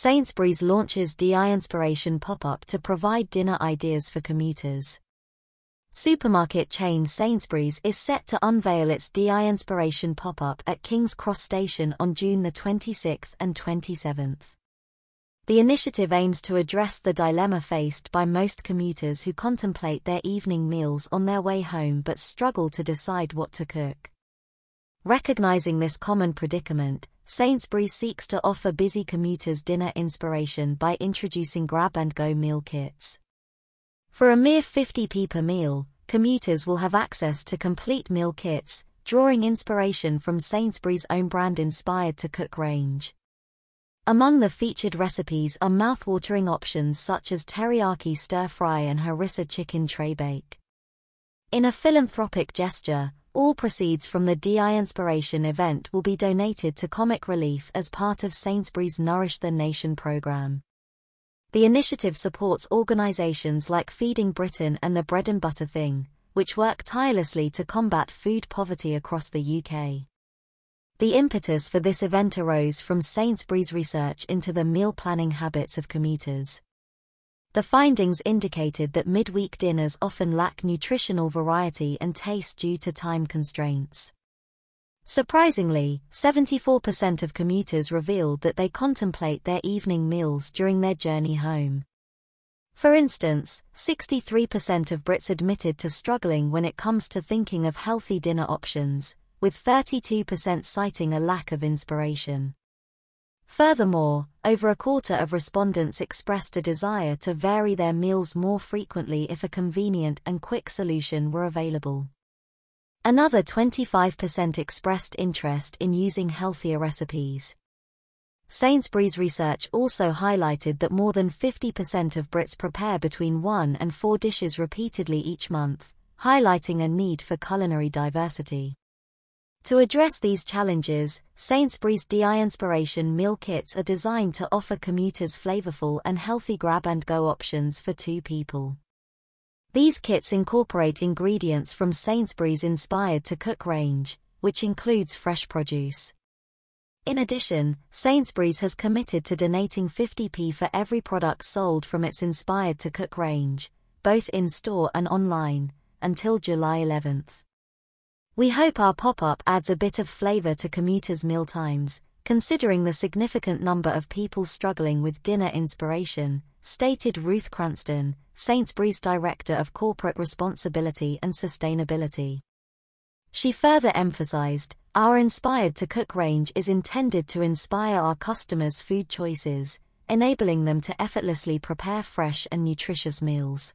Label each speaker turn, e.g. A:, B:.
A: Sainsbury's launches DI Inspiration pop-up to provide dinner ideas for commuters. Supermarket chain Sainsbury's is set to unveil its DI Inspiration pop-up at King's Cross Station on June the 26th and 27th. The initiative aims to address the dilemma faced by most commuters who contemplate their evening meals on their way home but struggle to decide what to cook. Recognizing this common predicament, Sainsbury's seeks to offer busy commuters dinner inspiration by introducing grab and go meal kits. For a mere 50p per meal, commuters will have access to complete meal kits, drawing inspiration from Sainsbury's own brand inspired to cook range. Among the featured recipes are mouth-watering options such as teriyaki stir-fry and harissa chicken tray bake. In a philanthropic gesture, all proceeds from the DI Inspiration event will be donated to Comic Relief as part of Sainsbury's Nourish the Nation program. The initiative supports organizations like Feeding Britain and the Bread and Butter Thing, which work tirelessly to combat food poverty across the UK. The impetus for this event arose from Sainsbury's research into the meal planning habits of commuters. The findings indicated that midweek dinners often lack nutritional variety and taste due to time constraints. Surprisingly, 74% of commuters revealed that they contemplate their evening meals during their journey home. For instance, 63% of Brits admitted to struggling when it comes to thinking of healthy dinner options, with 32% citing a lack of inspiration. Furthermore, over a quarter of respondents expressed a desire to vary their meals more frequently if a convenient and quick solution were available. Another 25% expressed interest in using healthier recipes. Sainsbury's research also highlighted that more than 50% of Brits prepare between one and four dishes repeatedly each month, highlighting a need for culinary diversity. To address these challenges, Sainsbury's DI Inspiration meal kits are designed to offer commuters flavorful and healthy grab-and-go options for two people. These kits incorporate ingredients from Sainsbury's Inspired to Cook range, which includes fresh produce. In addition, Sainsbury's has committed to donating 50p for every product sold from its Inspired to Cook range, both in store and online, until July 11th. We hope our pop-up adds a bit of flavor to commuters' mealtimes, considering the significant number of people struggling with dinner inspiration, stated Ruth Cranston, Sainsbury's Director of Corporate Responsibility and Sustainability. She further emphasized, our Inspired to Cook range is intended to inspire our customers' food choices, enabling them to effortlessly prepare fresh and nutritious meals.